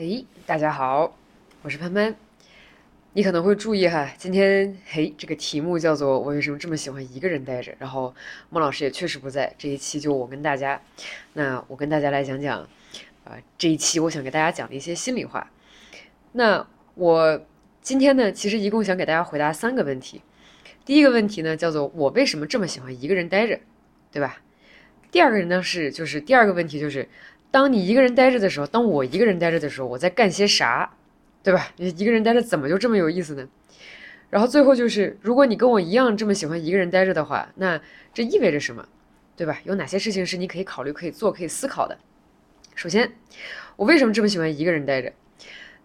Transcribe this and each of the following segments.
哎，大家好，我是潘潘。你可能会注意哈，今天嘿，这个题目叫做“我为什么这么喜欢一个人待着”。然后孟老师也确实不在，这一期就我跟大家。那我跟大家来讲讲，啊，这一期我想给大家讲的一些心里话。那我今天呢，其实一共想给大家回答三个问题。第一个问题呢，叫做我为什么这么喜欢一个人待着，对吧？第二个人呢是，就是第二个问题就是。当你一个人待着的时候，当我一个人待着的时候，我在干些啥，对吧？你一个人待着怎么就这么有意思呢？然后最后就是，如果你跟我一样这么喜欢一个人待着的话，那这意味着什么，对吧？有哪些事情是你可以考虑、可以做、可以思考的？首先，我为什么这么喜欢一个人待着？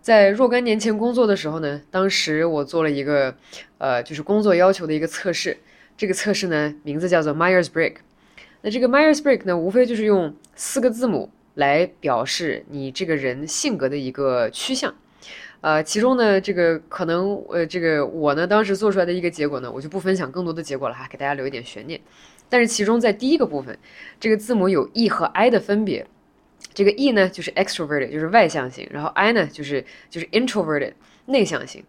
在若干年前工作的时候呢，当时我做了一个，呃，就是工作要求的一个测试。这个测试呢，名字叫做 Myers Briggs。那这个 Myers Briggs 呢，无非就是用四个字母。来表示你这个人性格的一个趋向，呃，其中呢，这个可能，呃，这个我呢，当时做出来的一个结果呢，我就不分享更多的结果了哈，给大家留一点悬念。但是其中在第一个部分，这个字母有 E 和 I 的分别，这个 E 呢就是 extroverted，就是外向型，然后 I 呢就是就是 introverted，内向型。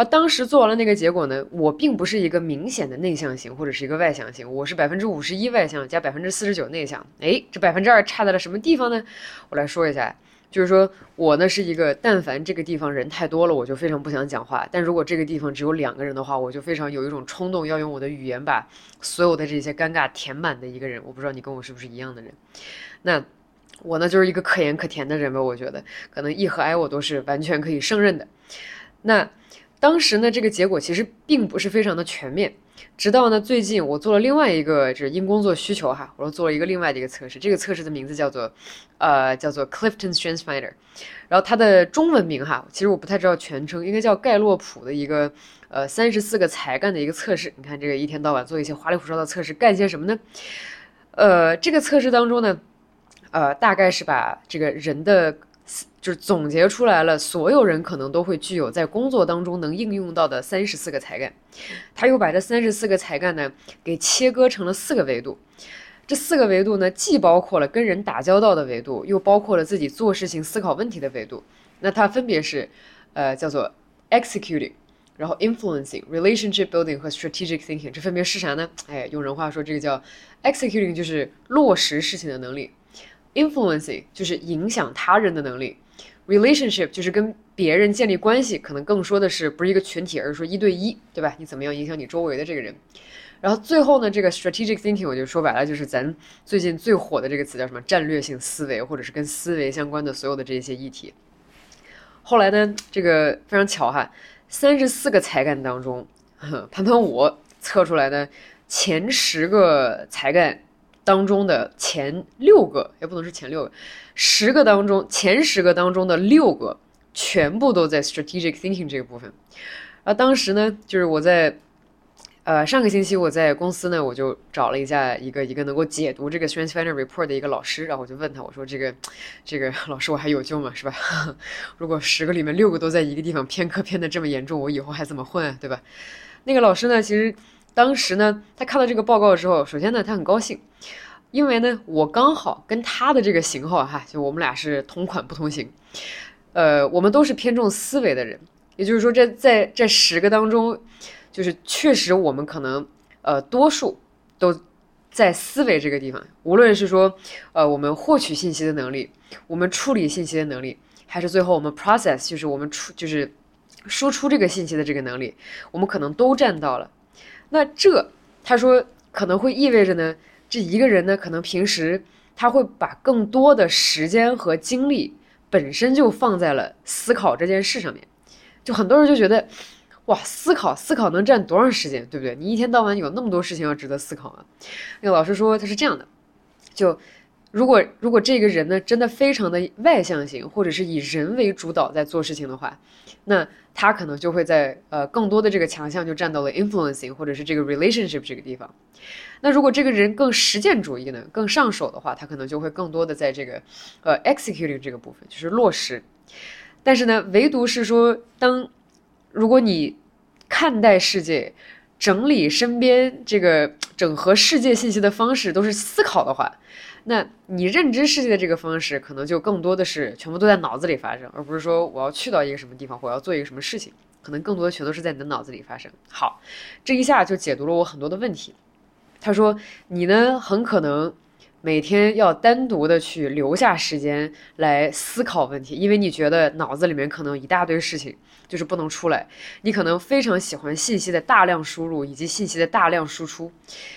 而当时做完了那个结果呢，我并不是一个明显的内向型或者是一个外向型，我是百分之五十一外向加百分之四十九内向。哎，这百分之二差在了什么地方呢？我来说一下，就是说我呢是一个，但凡这个地方人太多了，我就非常不想讲话；但如果这个地方只有两个人的话，我就非常有一种冲动要用我的语言把所有的这些尴尬填满的一个人。我不知道你跟我是不是一样的人？那我呢就是一个可盐可甜的人吧？我觉得可能 E 和 I 我都是完全可以胜任的。那。当时呢，这个结果其实并不是非常的全面。直到呢最近，我做了另外一个，就是因工作需求哈，我又做了一个另外的一个测试。这个测试的名字叫做，呃，叫做 Clifton Strengths Finder。然后它的中文名哈，其实我不太知道全称，应该叫盖洛普的一个，呃，三十四个才干的一个测试。你看这个一天到晚做一些花里胡哨的测试，干些什么呢？呃，这个测试当中呢，呃，大概是把这个人的。就是总结出来了，所有人可能都会具有在工作当中能应用到的三十四个才干。他又把这三十四个才干呢给切割成了四个维度。这四个维度呢，既包括了跟人打交道的维度，又包括了自己做事情、思考问题的维度。那它分别是，呃，叫做 executing，然后 influencing、relationship building 和 strategic thinking。这分别是啥呢？哎，用人话说，这个叫 executing，就是落实事情的能力。Influencing 就是影响他人的能力，relationship 就是跟别人建立关系，可能更说的是不是一个群体，而是说一对一，对吧？你怎么样影响你周围的这个人？然后最后呢，这个 strategic thinking 我就说白了，就是咱最近最火的这个词叫什么？战略性思维，或者是跟思维相关的所有的这些议题。后来呢，这个非常巧哈，三十四个才干当中，盘盘我测出来的前十个才干。当中的前六个也不能是前六个，十个当中前十个当中的六个全部都在 strategic thinking 这个部分。啊，当时呢，就是我在呃上个星期我在公司呢，我就找了一下一个一个能够解读这个 strength finder report 的一个老师，然后我就问他，我说这个 这个老师我还有救吗？是吧？如果十个里面六个都在一个地方偏科偏的这么严重，我以后还怎么混？对吧？那个老师呢，其实。当时呢，他看到这个报告之后，首先呢，他很高兴，因为呢，我刚好跟他的这个型号哈，就我们俩是同款不同型，呃，我们都是偏重思维的人，也就是说，这在这十个当中，就是确实我们可能呃多数都在思维这个地方，无论是说呃我们获取信息的能力，我们处理信息的能力，还是最后我们 process 就是我们出就是输出这个信息的这个能力，我们可能都占到了。那这，他说可能会意味着呢，这一个人呢，可能平时他会把更多的时间和精力本身就放在了思考这件事上面。就很多人就觉得，哇，思考思考能占多长时间，对不对？你一天到晚有那么多事情要值得思考啊。那个老师说他是这样的，就。如果如果这个人呢，真的非常的外向型，或者是以人为主导在做事情的话，那他可能就会在呃更多的这个强项就站到了 influencing 或者是这个 relationship 这个地方。那如果这个人更实践主义呢，更上手的话，他可能就会更多的在这个呃 executing 这个部分，就是落实。但是呢，唯独是说，当如果你看待世界、整理身边这个整合世界信息的方式都是思考的话，那你认知世界的这个方式，可能就更多的是全部都在脑子里发生，而不是说我要去到一个什么地方，我要做一个什么事情，可能更多的全都是在你的脑子里发生。好，这一下就解读了我很多的问题。他说，你呢，很可能。每天要单独的去留下时间来思考问题，因为你觉得脑子里面可能一大堆事情就是不能出来。你可能非常喜欢信息的大量输入以及信息的大量输出，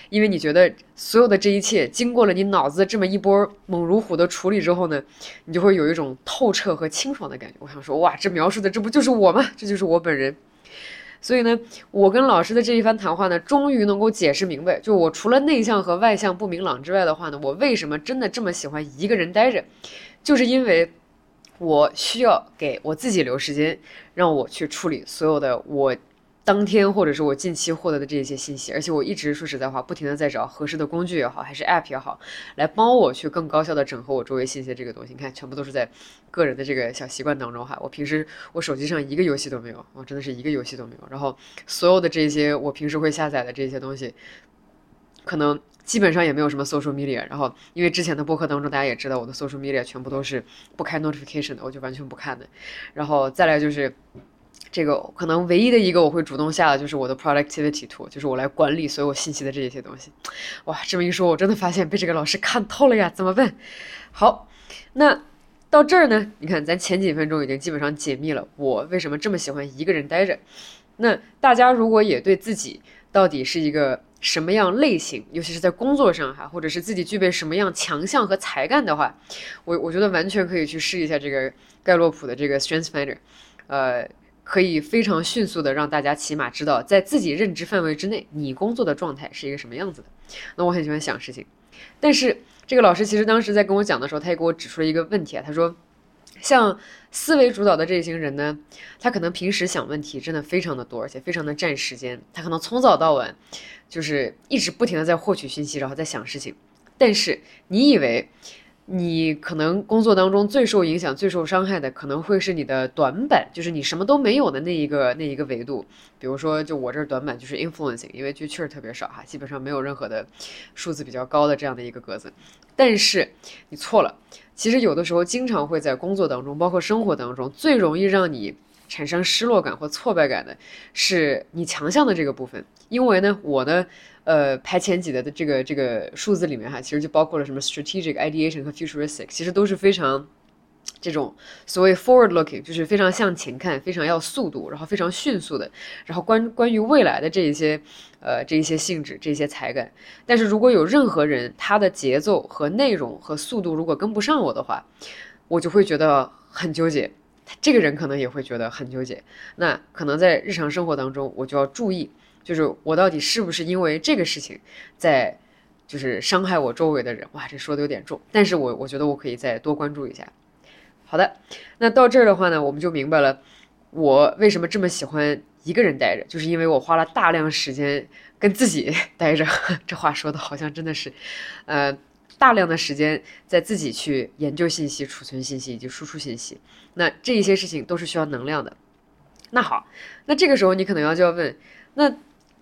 因为你觉得所有的这一切经过了你脑子这么一波猛如虎的处理之后呢，你就会有一种透彻和清爽的感觉。我想说，哇，这描述的这不就是我吗？这就是我本人。所以呢，我跟老师的这一番谈话呢，终于能够解释明白，就我除了内向和外向不明朗之外的话呢，我为什么真的这么喜欢一个人待着，就是因为我需要给我自己留时间，让我去处理所有的我。当天或者是我近期获得的这些信息，而且我一直说实在话，不停的在找合适的工具也好，还是 App 也好，来帮我去更高效的整合我周围信息这个东西。你看，全部都是在个人的这个小习惯当中哈。我平时我手机上一个游戏都没有，我真的是一个游戏都没有。然后所有的这些我平时会下载的这些东西，可能基本上也没有什么 social media。然后因为之前的播客当中大家也知道，我的 social media 全部都是不开 notification 的，我就完全不看的。然后再来就是。这个可能唯一的一个我会主动下的就是我的 productivity tool，就是我来管理所有信息的这些东西。哇，这么一说，我真的发现被这个老师看透了呀！怎么办？好，那到这儿呢？你看，咱前几分钟已经基本上解密了我为什么这么喜欢一个人待着。那大家如果也对自己到底是一个什么样类型，尤其是在工作上哈，或者是自己具备什么样强项和才干的话，我我觉得完全可以去试一下这个盖洛普的这个 Strength Finder，呃。可以非常迅速的让大家起码知道，在自己认知范围之内，你工作的状态是一个什么样子的。那我很喜欢想事情，但是这个老师其实当时在跟我讲的时候，他也给我指出了一个问题啊。他说，像思维主导的这一型人呢，他可能平时想问题真的非常的多，而且非常的占时间。他可能从早到晚，就是一直不停的在获取信息，然后在想事情。但是你以为？你可能工作当中最受影响、最受伤害的，可能会是你的短板，就是你什么都没有的那一个那一个维度。比如说，就我这短板就是 influencing，因为就确实特别少哈，基本上没有任何的数字比较高的这样的一个格子。但是你错了，其实有的时候经常会在工作当中，包括生活当中，最容易让你产生失落感或挫败感的是你强项的这个部分。因为呢，我呢。呃，排前几的的这个这个数字里面哈，其实就包括了什么 strategic ideation 和 futuristic，其实都是非常这种所谓 forward looking，就是非常向前看，非常要速度，然后非常迅速的，然后关关于未来的这一些呃这一些性质，这些才干。但是如果有任何人他的节奏和内容和速度如果跟不上我的话，我就会觉得很纠结。这个人可能也会觉得很纠结。那可能在日常生活当中，我就要注意。就是我到底是不是因为这个事情，在就是伤害我周围的人？哇，这说的有点重，但是我我觉得我可以再多关注一下。好的，那到这儿的话呢，我们就明白了我为什么这么喜欢一个人待着，就是因为我花了大量时间跟自己 待着。这话说的好像真的是，呃，大量的时间在自己去研究信息、储存信息以及输出信息。那这一些事情都是需要能量的。那好，那这个时候你可能要就要问，那。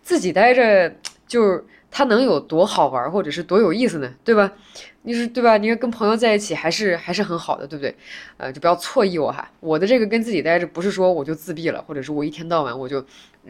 自己待着，就是他能有多好玩，或者是多有意思呢？对吧？你是对吧？你看跟朋友在一起还是还是很好的，对不对？呃，就不要错意我哈。我的这个跟自己待着，不是说我就自闭了，或者是我一天到晚我就，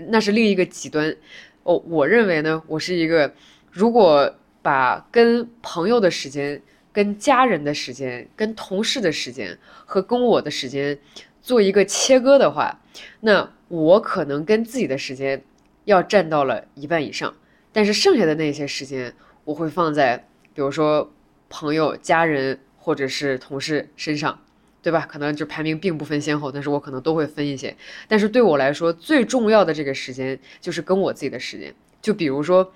那是另一个极端。哦，我认为呢，我是一个，如果把跟朋友的时间、跟家人的时间、跟同事的时间和跟我的时间做一个切割的话，那我可能跟自己的时间。要占到了一半以上，但是剩下的那些时间我会放在，比如说朋友、家人或者是同事身上，对吧？可能就排名并不分先后，但是我可能都会分一些。但是对我来说，最重要的这个时间就是跟我自己的时间。就比如说，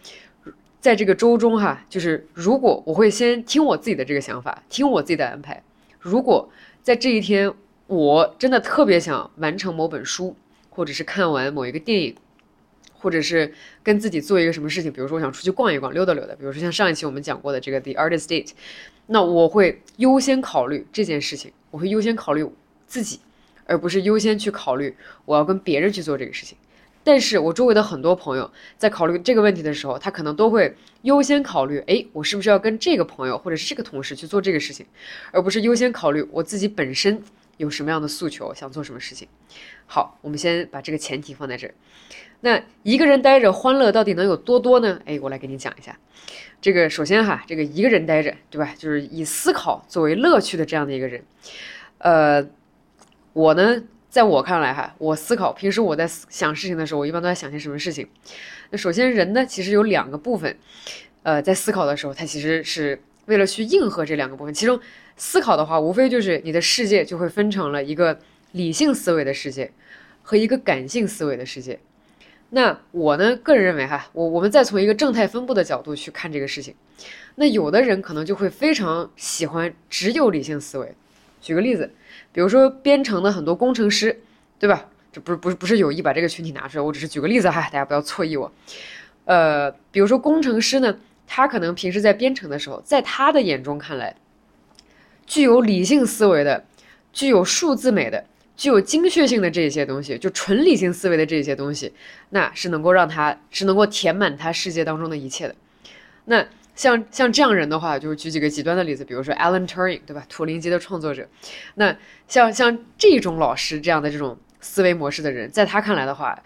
在这个周中哈，就是如果我会先听我自己的这个想法，听我自己的安排。如果在这一天我真的特别想完成某本书，或者是看完某一个电影。或者是跟自己做一个什么事情，比如说我想出去逛一逛、溜达溜达，比如说像上一期我们讲过的这个 The Artist Date，那我会优先考虑这件事情，我会优先考虑自己，而不是优先去考虑我要跟别人去做这个事情。但是我周围的很多朋友在考虑这个问题的时候，他可能都会优先考虑，哎，我是不是要跟这个朋友或者是这个同事去做这个事情，而不是优先考虑我自己本身有什么样的诉求，想做什么事情。好，我们先把这个前提放在这儿。那一个人待着欢乐到底能有多多呢？哎，我来给你讲一下。这个首先哈，这个一个人待着，对吧？就是以思考作为乐趣的这样的一个人。呃，我呢。在我看来，哈，我思考平时我在想事情的时候，我一般都在想些什么事情。那首先，人呢其实有两个部分，呃，在思考的时候，他其实是为了去应和这两个部分。其中，思考的话，无非就是你的世界就会分成了一个理性思维的世界和一个感性思维的世界。那我呢，个人认为，哈，我我们再从一个正态分布的角度去看这个事情。那有的人可能就会非常喜欢只有理性思维。举个例子。比如说编程的很多工程师，对吧？这不是不是不是有意把这个群体拿出来，我只是举个例子哈，大家不要错意我。呃，比如说工程师呢，他可能平时在编程的时候，在他的眼中看来，具有理性思维的、具有数字美的、具有精确性的这些东西，就纯理性思维的这些东西，那是能够让他是能够填满他世界当中的一切的。那。像像这样人的话，就是举几个极端的例子，比如说 Alan Turing，对吧？图灵机的创作者。那像像这种老师这样的这种思维模式的人，在他看来的话，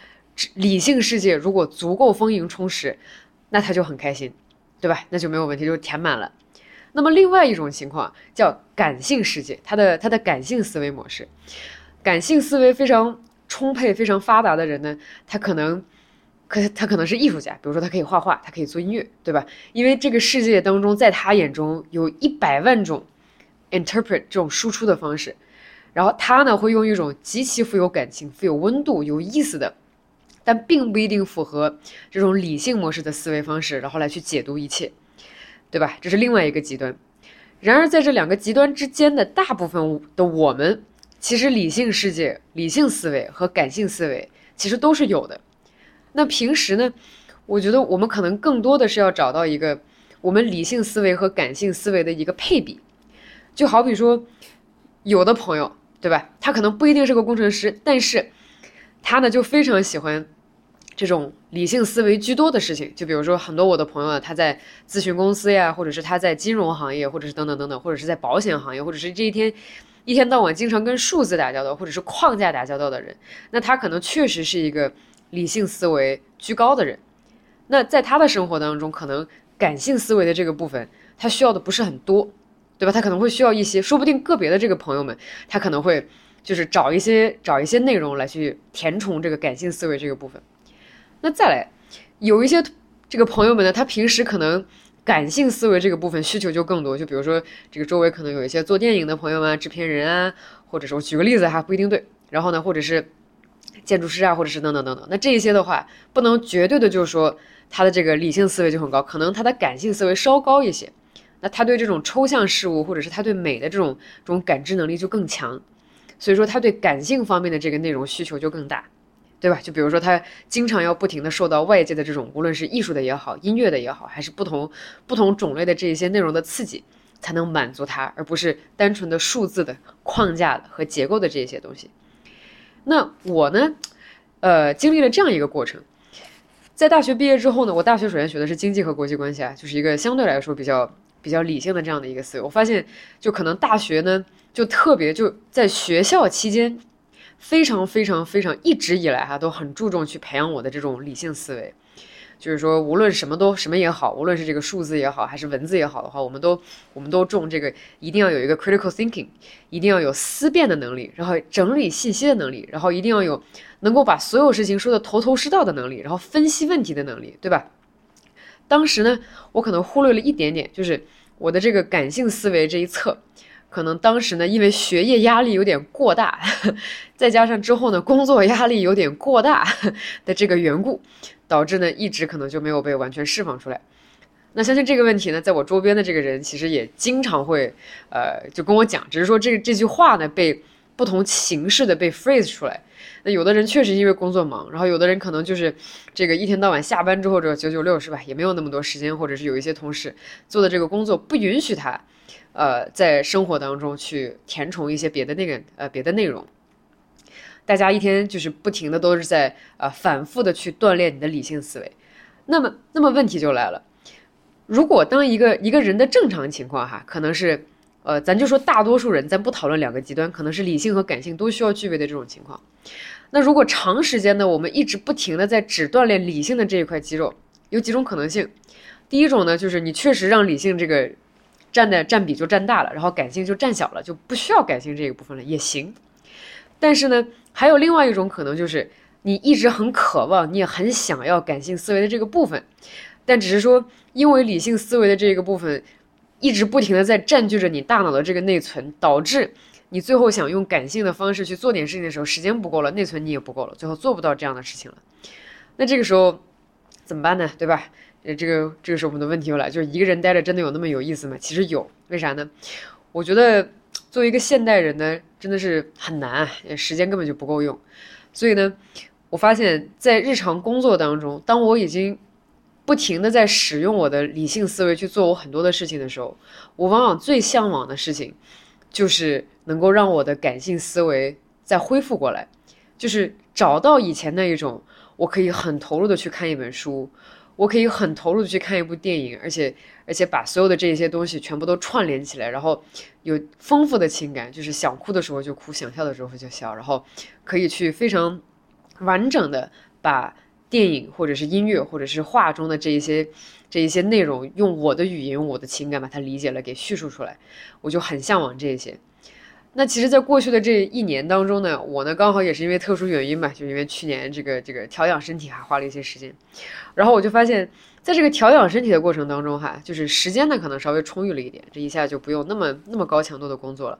理性世界如果足够丰盈充实，那他就很开心，对吧？那就没有问题，就填满了。那么另外一种情况叫感性世界，他的他的感性思维模式，感性思维非常充沛、非常发达的人呢，他可能。可他可能是艺术家，比如说他可以画画，他可以做音乐，对吧？因为这个世界当中，在他眼中有一百万种 interpret 这种输出的方式，然后他呢会用一种极其富有感情、富有温度、有意思的，但并不一定符合这种理性模式的思维方式，然后来去解读一切，对吧？这是另外一个极端。然而在这两个极端之间的大部分的我们，其实理性世界、理性思维和感性思维其实都是有的。那平时呢，我觉得我们可能更多的是要找到一个我们理性思维和感性思维的一个配比，就好比说，有的朋友，对吧？他可能不一定是个工程师，但是他呢就非常喜欢这种理性思维居多的事情。就比如说，很多我的朋友他在咨询公司呀，或者是他在金融行业，或者是等等等等，或者是在保险行业，或者是这一天一天到晚经常跟数字打交道，或者是框架打交道的人，那他可能确实是一个。理性思维居高的人，那在他的生活当中，可能感性思维的这个部分，他需要的不是很多，对吧？他可能会需要一些，说不定个别的这个朋友们，他可能会就是找一些找一些内容来去填充这个感性思维这个部分。那再来，有一些这个朋友们呢，他平时可能感性思维这个部分需求就更多，就比如说这个周围可能有一些做电影的朋友们、制片人啊，或者是我举个例子哈，不一定对。然后呢，或者是。建筑师啊，或者是等等等等，那这一些的话，不能绝对的，就是说他的这个理性思维就很高，可能他的感性思维稍高一些。那他对这种抽象事物，或者是他对美的这种这种感知能力就更强，所以说他对感性方面的这个内容需求就更大，对吧？就比如说他经常要不停的受到外界的这种，无论是艺术的也好，音乐的也好，还是不同不同种类的这一些内容的刺激，才能满足他，而不是单纯的数字的框架的和结构的这些东西。那我呢，呃，经历了这样一个过程，在大学毕业之后呢，我大学首先学的是经济和国际关系啊，就是一个相对来说比较比较理性的这样的一个思维。我发现，就可能大学呢，就特别就在学校期间，非常非常非常一直以来哈，都很注重去培养我的这种理性思维。就是说，无论什么都什么也好，无论是这个数字也好，还是文字也好的话，我们都我们都重这个，一定要有一个 critical thinking，一定要有思辨的能力，然后整理信息的能力，然后一定要有能够把所有事情说的头头是道的能力，然后分析问题的能力，对吧？当时呢，我可能忽略了一点点，就是我的这个感性思维这一侧，可能当时呢，因为学业压力有点过大，再加上之后呢，工作压力有点过大 的这个缘故。导致呢，一直可能就没有被完全释放出来。那相信这个问题呢，在我周边的这个人其实也经常会，呃，就跟我讲，只是说这这句话呢被不同形式的被 phrase 出来。那有的人确实因为工作忙，然后有的人可能就是这个一天到晚下班之后这九九六是吧，也没有那么多时间，或者是有一些同事做的这个工作不允许他，呃，在生活当中去填充一些别的那个呃别的内容。大家一天就是不停的都是在呃反复的去锻炼你的理性思维。那么，那么问题就来了，如果当一个一个人的正常情况哈，可能是呃，咱就说大多数人，咱不讨论两个极端，可能是理性和感性都需要具备的这种情况。那如果长时间呢，我们一直不停的在只锻炼理性的这一块肌肉，有几种可能性。第一种呢，就是你确实让理性这个占的占比就占大了，然后感性就占小了，就不需要感性这一部分了也行。但是呢，还有另外一种可能，就是你一直很渴望，你也很想要感性思维的这个部分，但只是说因为理性思维的这个部分一直不停的在占据着你大脑的这个内存，导致。你最后想用感性的方式去做点事情的时候，时间不够了，内存你也不够了，最后做不到这样的事情了。那这个时候怎么办呢？对吧？呃，这个这个时候我们的问题又来，就是一个人待着真的有那么有意思吗？其实有，为啥呢？我觉得作为一个现代人呢，真的是很难，时间根本就不够用。所以呢，我发现，在日常工作当中，当我已经不停的在使用我的理性思维去做我很多的事情的时候，我往往最向往的事情就是。能够让我的感性思维再恢复过来，就是找到以前那一种，我可以很投入的去看一本书，我可以很投入的去看一部电影，而且而且把所有的这些东西全部都串联起来，然后有丰富的情感，就是想哭的时候就哭，想笑的时候就笑，然后可以去非常完整的把电影或者是音乐或者是画中的这一些这一些内容，用我的语言、我的情感把它理解了，给叙述出来，我就很向往这些。那其实，在过去的这一年当中呢，我呢刚好也是因为特殊原因嘛，就因为去年这个这个调养身体还花了一些时间，然后我就发现，在这个调养身体的过程当中哈，就是时间呢可能稍微充裕了一点，这一下就不用那么那么高强度的工作了。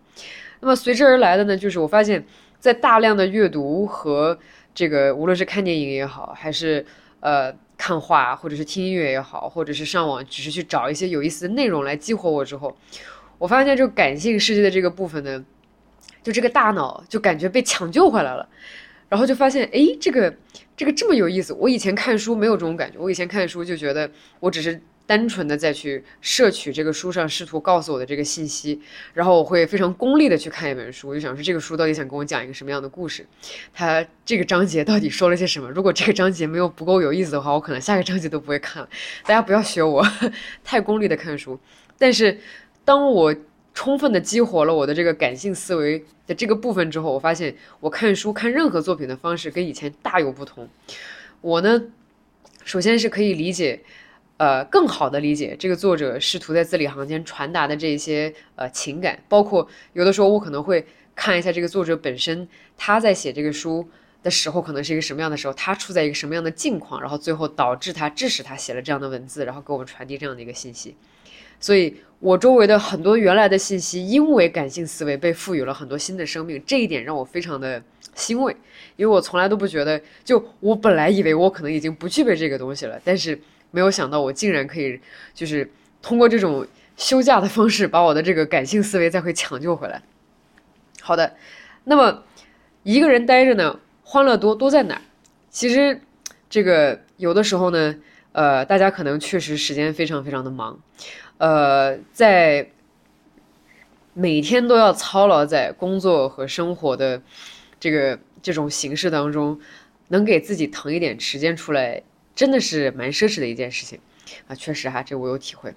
那么随之而来的呢，就是我发现，在大量的阅读和这个无论是看电影也好，还是呃看画，或者是听音乐也好，或者是上网只是去找一些有意思的内容来激活我之后，我发现就感性世界的这个部分呢。就这个大脑就感觉被抢救回来了，然后就发现，哎，这个这个这么有意思。我以前看书没有这种感觉，我以前看书就觉得我只是单纯的在去摄取这个书上试图告诉我的这个信息，然后我会非常功利的去看一本书，我就想说这个书到底想跟我讲一个什么样的故事，它这个章节到底说了些什么？如果这个章节没有不够有意思的话，我可能下个章节都不会看了。大家不要学我，太功利的看书。但是当我充分的激活了我的这个感性思维的这个部分之后，我发现我看书看任何作品的方式跟以前大有不同。我呢，首先是可以理解，呃，更好的理解这个作者试图在字里行间传达的这些呃情感，包括有的时候我可能会看一下这个作者本身他在写这个书的时候可能是一个什么样的时候，他处在一个什么样的境况，然后最后导致他致使他写了这样的文字，然后给我们传递这样的一个信息。所以，我周围的很多原来的信息，因为感性思维被赋予了很多新的生命，这一点让我非常的欣慰。因为我从来都不觉得，就我本来以为我可能已经不具备这个东西了，但是没有想到我竟然可以，就是通过这种休假的方式，把我的这个感性思维再会抢救回来。好的，那么一个人待着呢，欢乐多多在哪儿？其实，这个有的时候呢，呃，大家可能确实时间非常非常的忙。呃，在每天都要操劳在工作和生活的这个这种形式当中，能给自己腾一点时间出来，真的是蛮奢侈的一件事情啊！确实哈，这我有体会。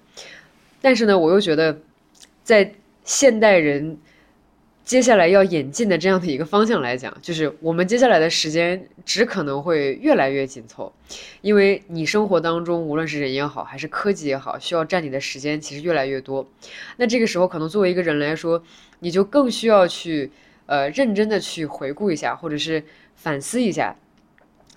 但是呢，我又觉得，在现代人。接下来要演进的这样的一个方向来讲，就是我们接下来的时间只可能会越来越紧凑，因为你生活当中无论是人也好，还是科技也好，需要占你的时间其实越来越多。那这个时候，可能作为一个人来说，你就更需要去呃认真的去回顾一下，或者是反思一下，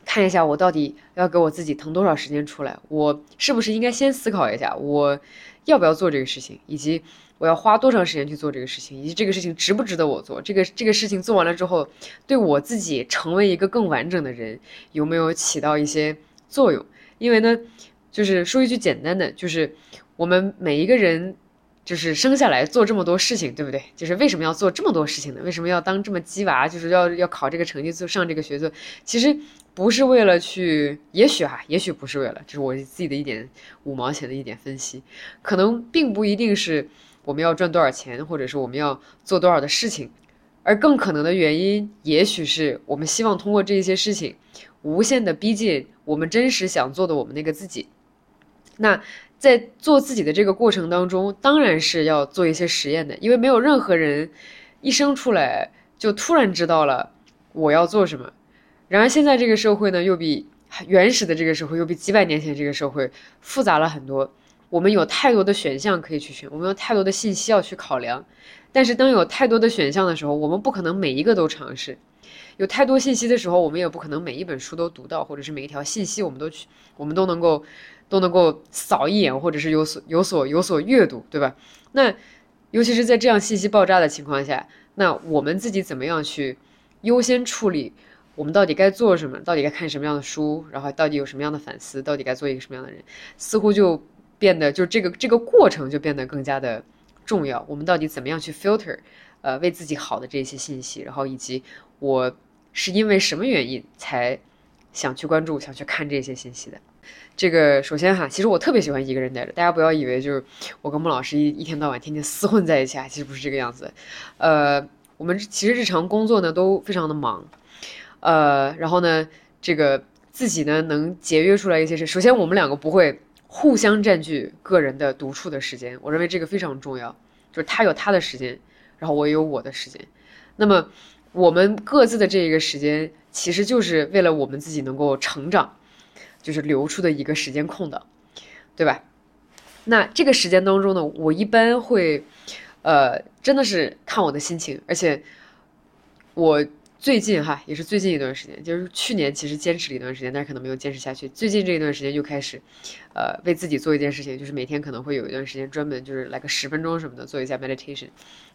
看一下我到底要给我自己腾多少时间出来，我是不是应该先思考一下，我要不要做这个事情，以及。我要花多长时间去做这个事情，以及这个事情值不值得我做？这个这个事情做完了之后，对我自己成为一个更完整的人，有没有起到一些作用？因为呢，就是说一句简单的，就是我们每一个人，就是生下来做这么多事情，对不对？就是为什么要做这么多事情呢？为什么要当这么鸡娃？就是要要考这个成绩，就上这个学做？其实不是为了去，也许哈，也许不是为了，这是我自己的一点五毛钱的一点分析，可能并不一定是。我们要赚多少钱，或者是我们要做多少的事情，而更可能的原因，也许是我们希望通过这些事情，无限的逼近我们真实想做的我们那个自己。那在做自己的这个过程当中，当然是要做一些实验的，因为没有任何人一生出来就突然知道了我要做什么。然而现在这个社会呢，又比原始的这个社会，又比几百年前这个社会复杂了很多。我们有太多的选项可以去选，我们有太多的信息要去考量。但是当有太多的选项的时候，我们不可能每一个都尝试。有太多信息的时候，我们也不可能每一本书都读到，或者是每一条信息我们都去，我们都能够都能够扫一眼，或者是有所有所有所阅读，对吧？那尤其是在这样信息爆炸的情况下，那我们自己怎么样去优先处理？我们到底该做什么？到底该看什么样的书？然后到底有什么样的反思？到底该做一个什么样的人？似乎就变得就这个这个过程就变得更加的重要。我们到底怎么样去 filter，呃，为自己好的这些信息？然后以及我。是因为什么原因才想去关注、想去看这些信息的？这个首先哈，其实我特别喜欢一个人待着。大家不要以为就是我跟孟老师一一天到晚天天厮混在一起啊，其实不是这个样子。呃，我们其实日常工作呢都非常的忙，呃，然后呢，这个自己呢能节约出来一些事。首先，我们两个不会互相占据个人的独处的时间，我认为这个非常重要。就是他有他的时间，然后我也有我的时间。那么。我们各自的这一个时间，其实就是为了我们自己能够成长，就是留出的一个时间空档，对吧？那这个时间当中呢，我一般会，呃，真的是看我的心情，而且我。最近哈，也是最近一段时间，就是去年其实坚持了一段时间，但是可能没有坚持下去。最近这一段时间就开始，呃，为自己做一件事情，就是每天可能会有一段时间专门就是来个十分钟什么的做一下 meditation，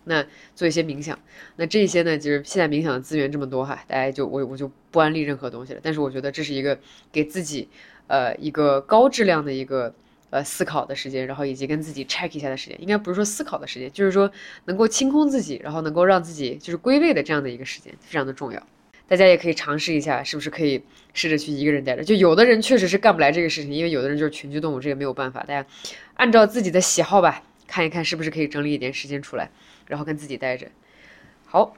那做一些冥想。那这些呢，就是现在冥想的资源这么多哈，大家就我我就不安利任何东西了。但是我觉得这是一个给自己，呃，一个高质量的一个。呃，思考的时间，然后以及跟自己 check 一下的时间，应该不是说思考的时间，就是说能够清空自己，然后能够让自己就是归位的这样的一个时间，非常的重要。大家也可以尝试一下，是不是可以试着去一个人待着？就有的人确实是干不来这个事情，因为有的人就是群居动物，这个没有办法。大家按照自己的喜好吧，看一看是不是可以整理一点时间出来，然后跟自己待着。好，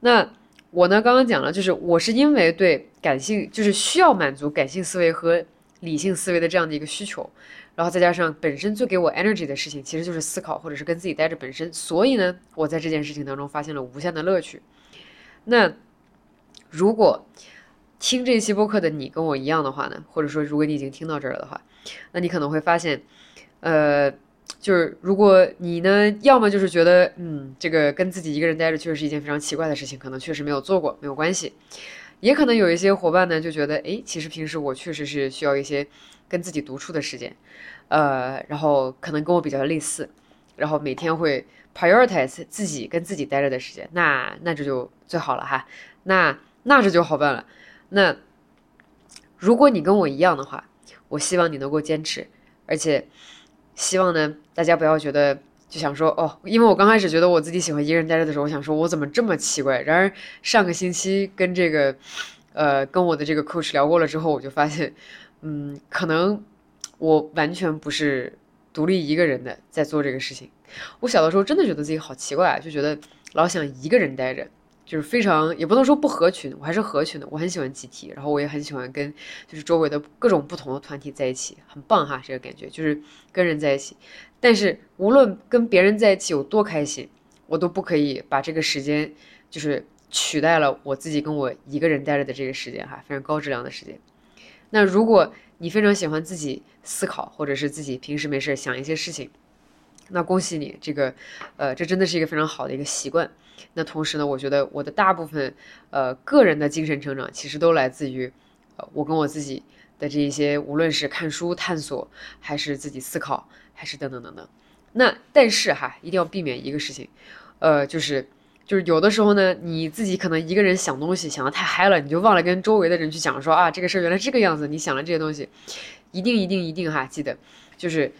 那我呢，刚刚讲了，就是我是因为对感性，就是需要满足感性思维和理性思维的这样的一个需求。然后再加上本身最给我 energy 的事情，其实就是思考或者是跟自己待着本身，所以呢，我在这件事情当中发现了无限的乐趣。那如果听这期播客的你跟我一样的话呢，或者说如果你已经听到这儿了的话，那你可能会发现，呃，就是如果你呢，要么就是觉得，嗯，这个跟自己一个人待着确实是一件非常奇怪的事情，可能确实没有做过，没有关系。也可能有一些伙伴呢就觉得，哎，其实平时我确实是需要一些。跟自己独处的时间，呃，然后可能跟我比较类似，然后每天会 prioritize 自己跟自己待着的时间，那那这就最好了哈，那那这就好办了。那如果你跟我一样的话，我希望你能够坚持，而且希望呢，大家不要觉得就想说哦，因为我刚开始觉得我自己喜欢一个人待着的时候，我想说我怎么这么奇怪。然而上个星期跟这个呃跟我的这个 coach 聊过了之后，我就发现。嗯，可能我完全不是独立一个人的在做这个事情。我小的时候真的觉得自己好奇怪啊，就觉得老想一个人待着，就是非常也不能说不合群，我还是合群的。我很喜欢集体，然后我也很喜欢跟就是周围的各种不同的团体在一起，很棒哈，这个感觉就是跟人在一起。但是无论跟别人在一起有多开心，我都不可以把这个时间就是取代了我自己跟我一个人待着的这个时间哈，非常高质量的时间。那如果你非常喜欢自己思考，或者是自己平时没事想一些事情，那恭喜你，这个，呃，这真的是一个非常好的一个习惯。那同时呢，我觉得我的大部分，呃，个人的精神成长其实都来自于，呃，我跟我自己的这一些，无论是看书探索，还是自己思考，还是等等等等。那但是哈，一定要避免一个事情，呃，就是。就是有的时候呢，你自己可能一个人想东西想的太嗨了，你就忘了跟周围的人去讲说啊，这个事儿原来这个样子。你想了这些东西，一定一定一定哈，记得，就是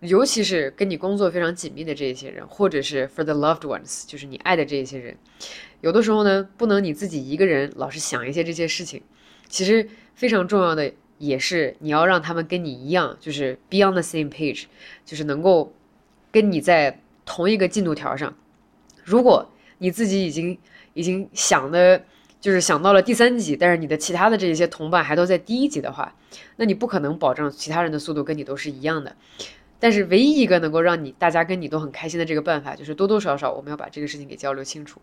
尤其是跟你工作非常紧密的这一些人，或者是 for the loved ones，就是你爱的这一些人，有的时候呢，不能你自己一个人老是想一些这些事情。其实非常重要的也是你要让他们跟你一样，就是 be on the same page，就是能够跟你在同一个进度条上。如果你自己已经已经想的，就是想到了第三集，但是你的其他的这些同伴还都在第一集的话，那你不可能保证其他人的速度跟你都是一样的。但是唯一一个能够让你大家跟你都很开心的这个办法，就是多多少少我们要把这个事情给交流清楚。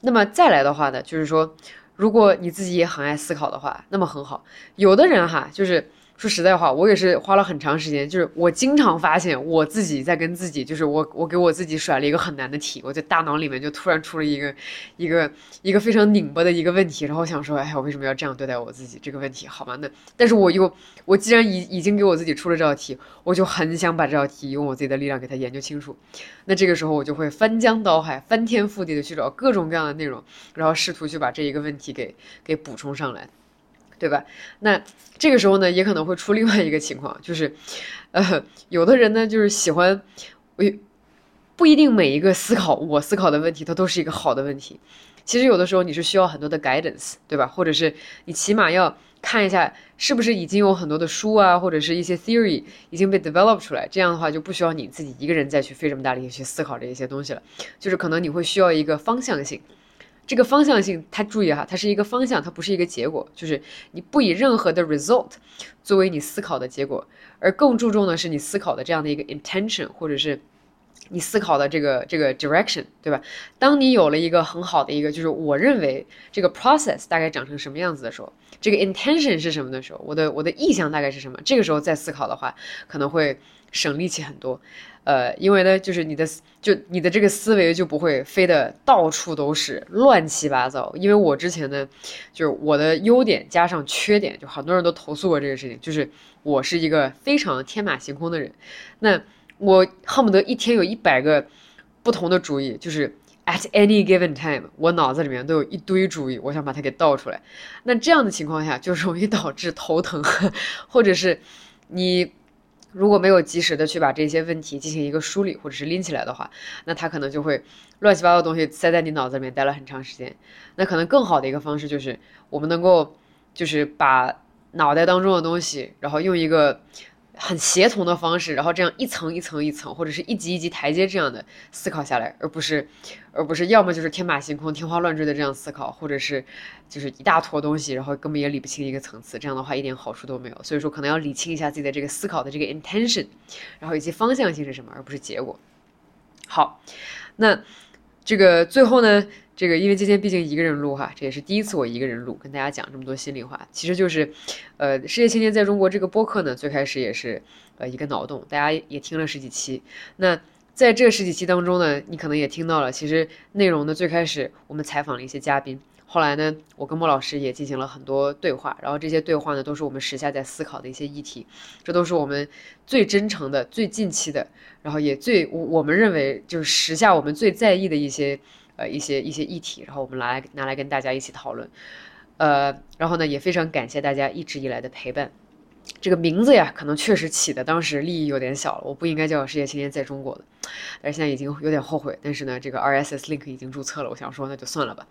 那么再来的话呢，就是说，如果你自己也很爱思考的话，那么很好。有的人哈，就是。说实在话，我也是花了很长时间，就是我经常发现我自己在跟自己，就是我我给我自己甩了一个很难的题，我在大脑里面就突然出了一个一个一个非常拧巴的一个问题，然后想说，哎，我为什么要这样对待我自己？这个问题好吧？那但是我又我既然已已经给我自己出了这道题，我就很想把这道题用我自己的力量给它研究清楚。那这个时候我就会翻江倒海、翻天覆地的去找各种各样的内容，然后试图去把这一个问题给给补充上来。对吧？那这个时候呢，也可能会出另外一个情况，就是，呃，有的人呢，就是喜欢，我不一定每一个思考我思考的问题，它都是一个好的问题。其实有的时候你是需要很多的 guidance，对吧？或者是你起码要看一下，是不是已经有很多的书啊，或者是一些 theory 已经被 develop 出来，这样的话就不需要你自己一个人再去费这么大力气去思考这一些东西了。就是可能你会需要一个方向性。这个方向性，它注意哈，它是一个方向，它不是一个结果。就是你不以任何的 result 作为你思考的结果，而更注重的是你思考的这样的一个 intention，或者是你思考的这个这个 direction，对吧？当你有了一个很好的一个，就是我认为这个 process 大概长成什么样子的时候，这个 intention 是什么的时候，我的我的意向大概是什么，这个时候再思考的话，可能会省力气很多。呃，因为呢，就是你的就你的这个思维就不会飞得到处都是乱七八糟。因为我之前呢，就是我的优点加上缺点，就很多人都投诉过这个事情，就是我是一个非常天马行空的人。那我恨不得一天有一百个不同的主意，就是 at any given time，我脑子里面都有一堆主意，我想把它给倒出来。那这样的情况下，就容易导致头疼，或者是你。如果没有及时的去把这些问题进行一个梳理，或者是拎起来的话，那他可能就会乱七八糟的东西塞在你脑子里面待了很长时间。那可能更好的一个方式就是，我们能够就是把脑袋当中的东西，然后用一个。很协同的方式，然后这样一层一层一层，或者是一级一级台阶这样的思考下来，而不是，而不是要么就是天马行空、天花乱坠的这样思考，或者是就是一大坨东西，然后根本也理不清一个层次，这样的话一点好处都没有。所以说，可能要理清一下自己的这个思考的这个 intention，然后以及方向性是什么，而不是结果。好，那这个最后呢？这个因为今天毕竟一个人录哈，这也是第一次我一个人录，跟大家讲这么多心里话。其实就是，呃，世界青年在中国这个播客呢，最开始也是呃一个脑洞，大家也听了十几期。那在这十几期当中呢，你可能也听到了，其实内容呢最开始我们采访了一些嘉宾，后来呢，我跟莫老师也进行了很多对话，然后这些对话呢都是我们时下在思考的一些议题，这都是我们最真诚的、最近期的，然后也最我我们认为就是时下我们最在意的一些。呃，一些一些议题，然后我们来拿来跟大家一起讨论，呃，然后呢，也非常感谢大家一直以来的陪伴。这个名字呀，可能确实起的当时利益有点小了，我不应该叫“世界青年在中国”的，但是现在已经有点后悔。但是呢，这个 RSS link 已经注册了，我想说那就算了吧。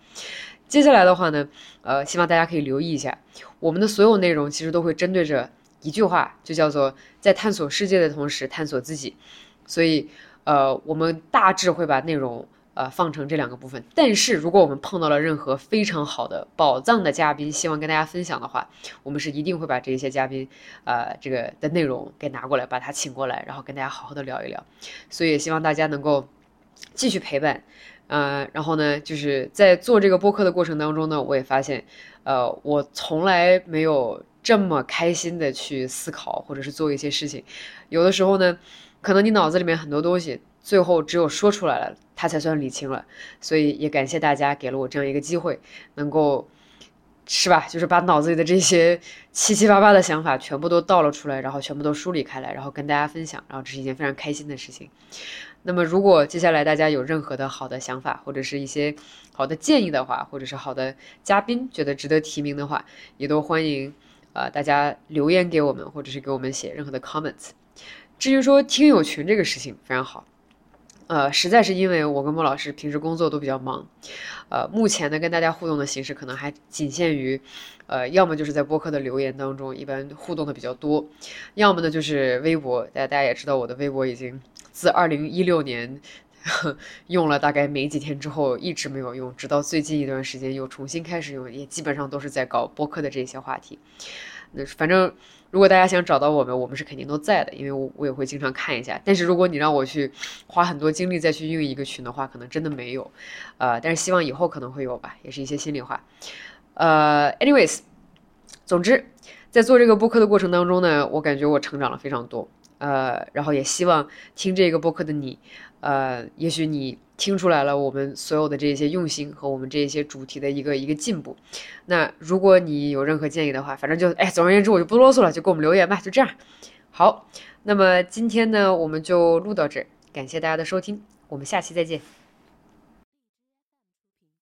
接下来的话呢，呃，希望大家可以留意一下，我们的所有内容其实都会针对着一句话，就叫做在探索世界的同时探索自己。所以，呃，我们大致会把内容。呃，放成这两个部分。但是，如果我们碰到了任何非常好的宝藏的嘉宾，希望跟大家分享的话，我们是一定会把这些嘉宾，呃，这个的内容给拿过来，把他请过来，然后跟大家好好的聊一聊。所以，也希望大家能够继续陪伴。呃，然后呢，就是在做这个播客的过程当中呢，我也发现，呃，我从来没有这么开心的去思考或者是做一些事情。有的时候呢，可能你脑子里面很多东西。最后只有说出来了，他才算理清了。所以也感谢大家给了我这样一个机会，能够，是吧？就是把脑子里的这些七七八八的想法全部都倒了出来，然后全部都梳理开来，然后跟大家分享。然后这是一件非常开心的事情。那么，如果接下来大家有任何的好的想法，或者是一些好的建议的话，或者是好的嘉宾觉得值得提名的话，也都欢迎呃大家留言给我们，或者是给我们写任何的 comments。至于说听友群这个事情，非常好。呃，实在是因为我跟莫老师平时工作都比较忙，呃，目前呢跟大家互动的形式可能还仅限于，呃，要么就是在播客的留言当中，一般互动的比较多，要么呢就是微博，大家大家也知道我的微博已经自二零一六年 用了大概没几天之后一直没有用，直到最近一段时间又重新开始用，也基本上都是在搞播客的这些话题。那反正如果大家想找到我们，我们是肯定都在的，因为我我也会经常看一下。但是如果你让我去花很多精力再去运营一个群的话，可能真的没有。呃，但是希望以后可能会有吧，也是一些心里话。呃，anyways，总之在做这个播客的过程当中呢，我感觉我成长了非常多。呃，然后也希望听这个播客的你，呃，也许你听出来了我们所有的这些用心和我们这些主题的一个一个进步。那如果你有任何建议的话，反正就哎，总而言之我就不啰嗦了，就给我们留言吧，就这样。好，那么今天呢，我们就录到这儿，感谢大家的收听，我们下期再见。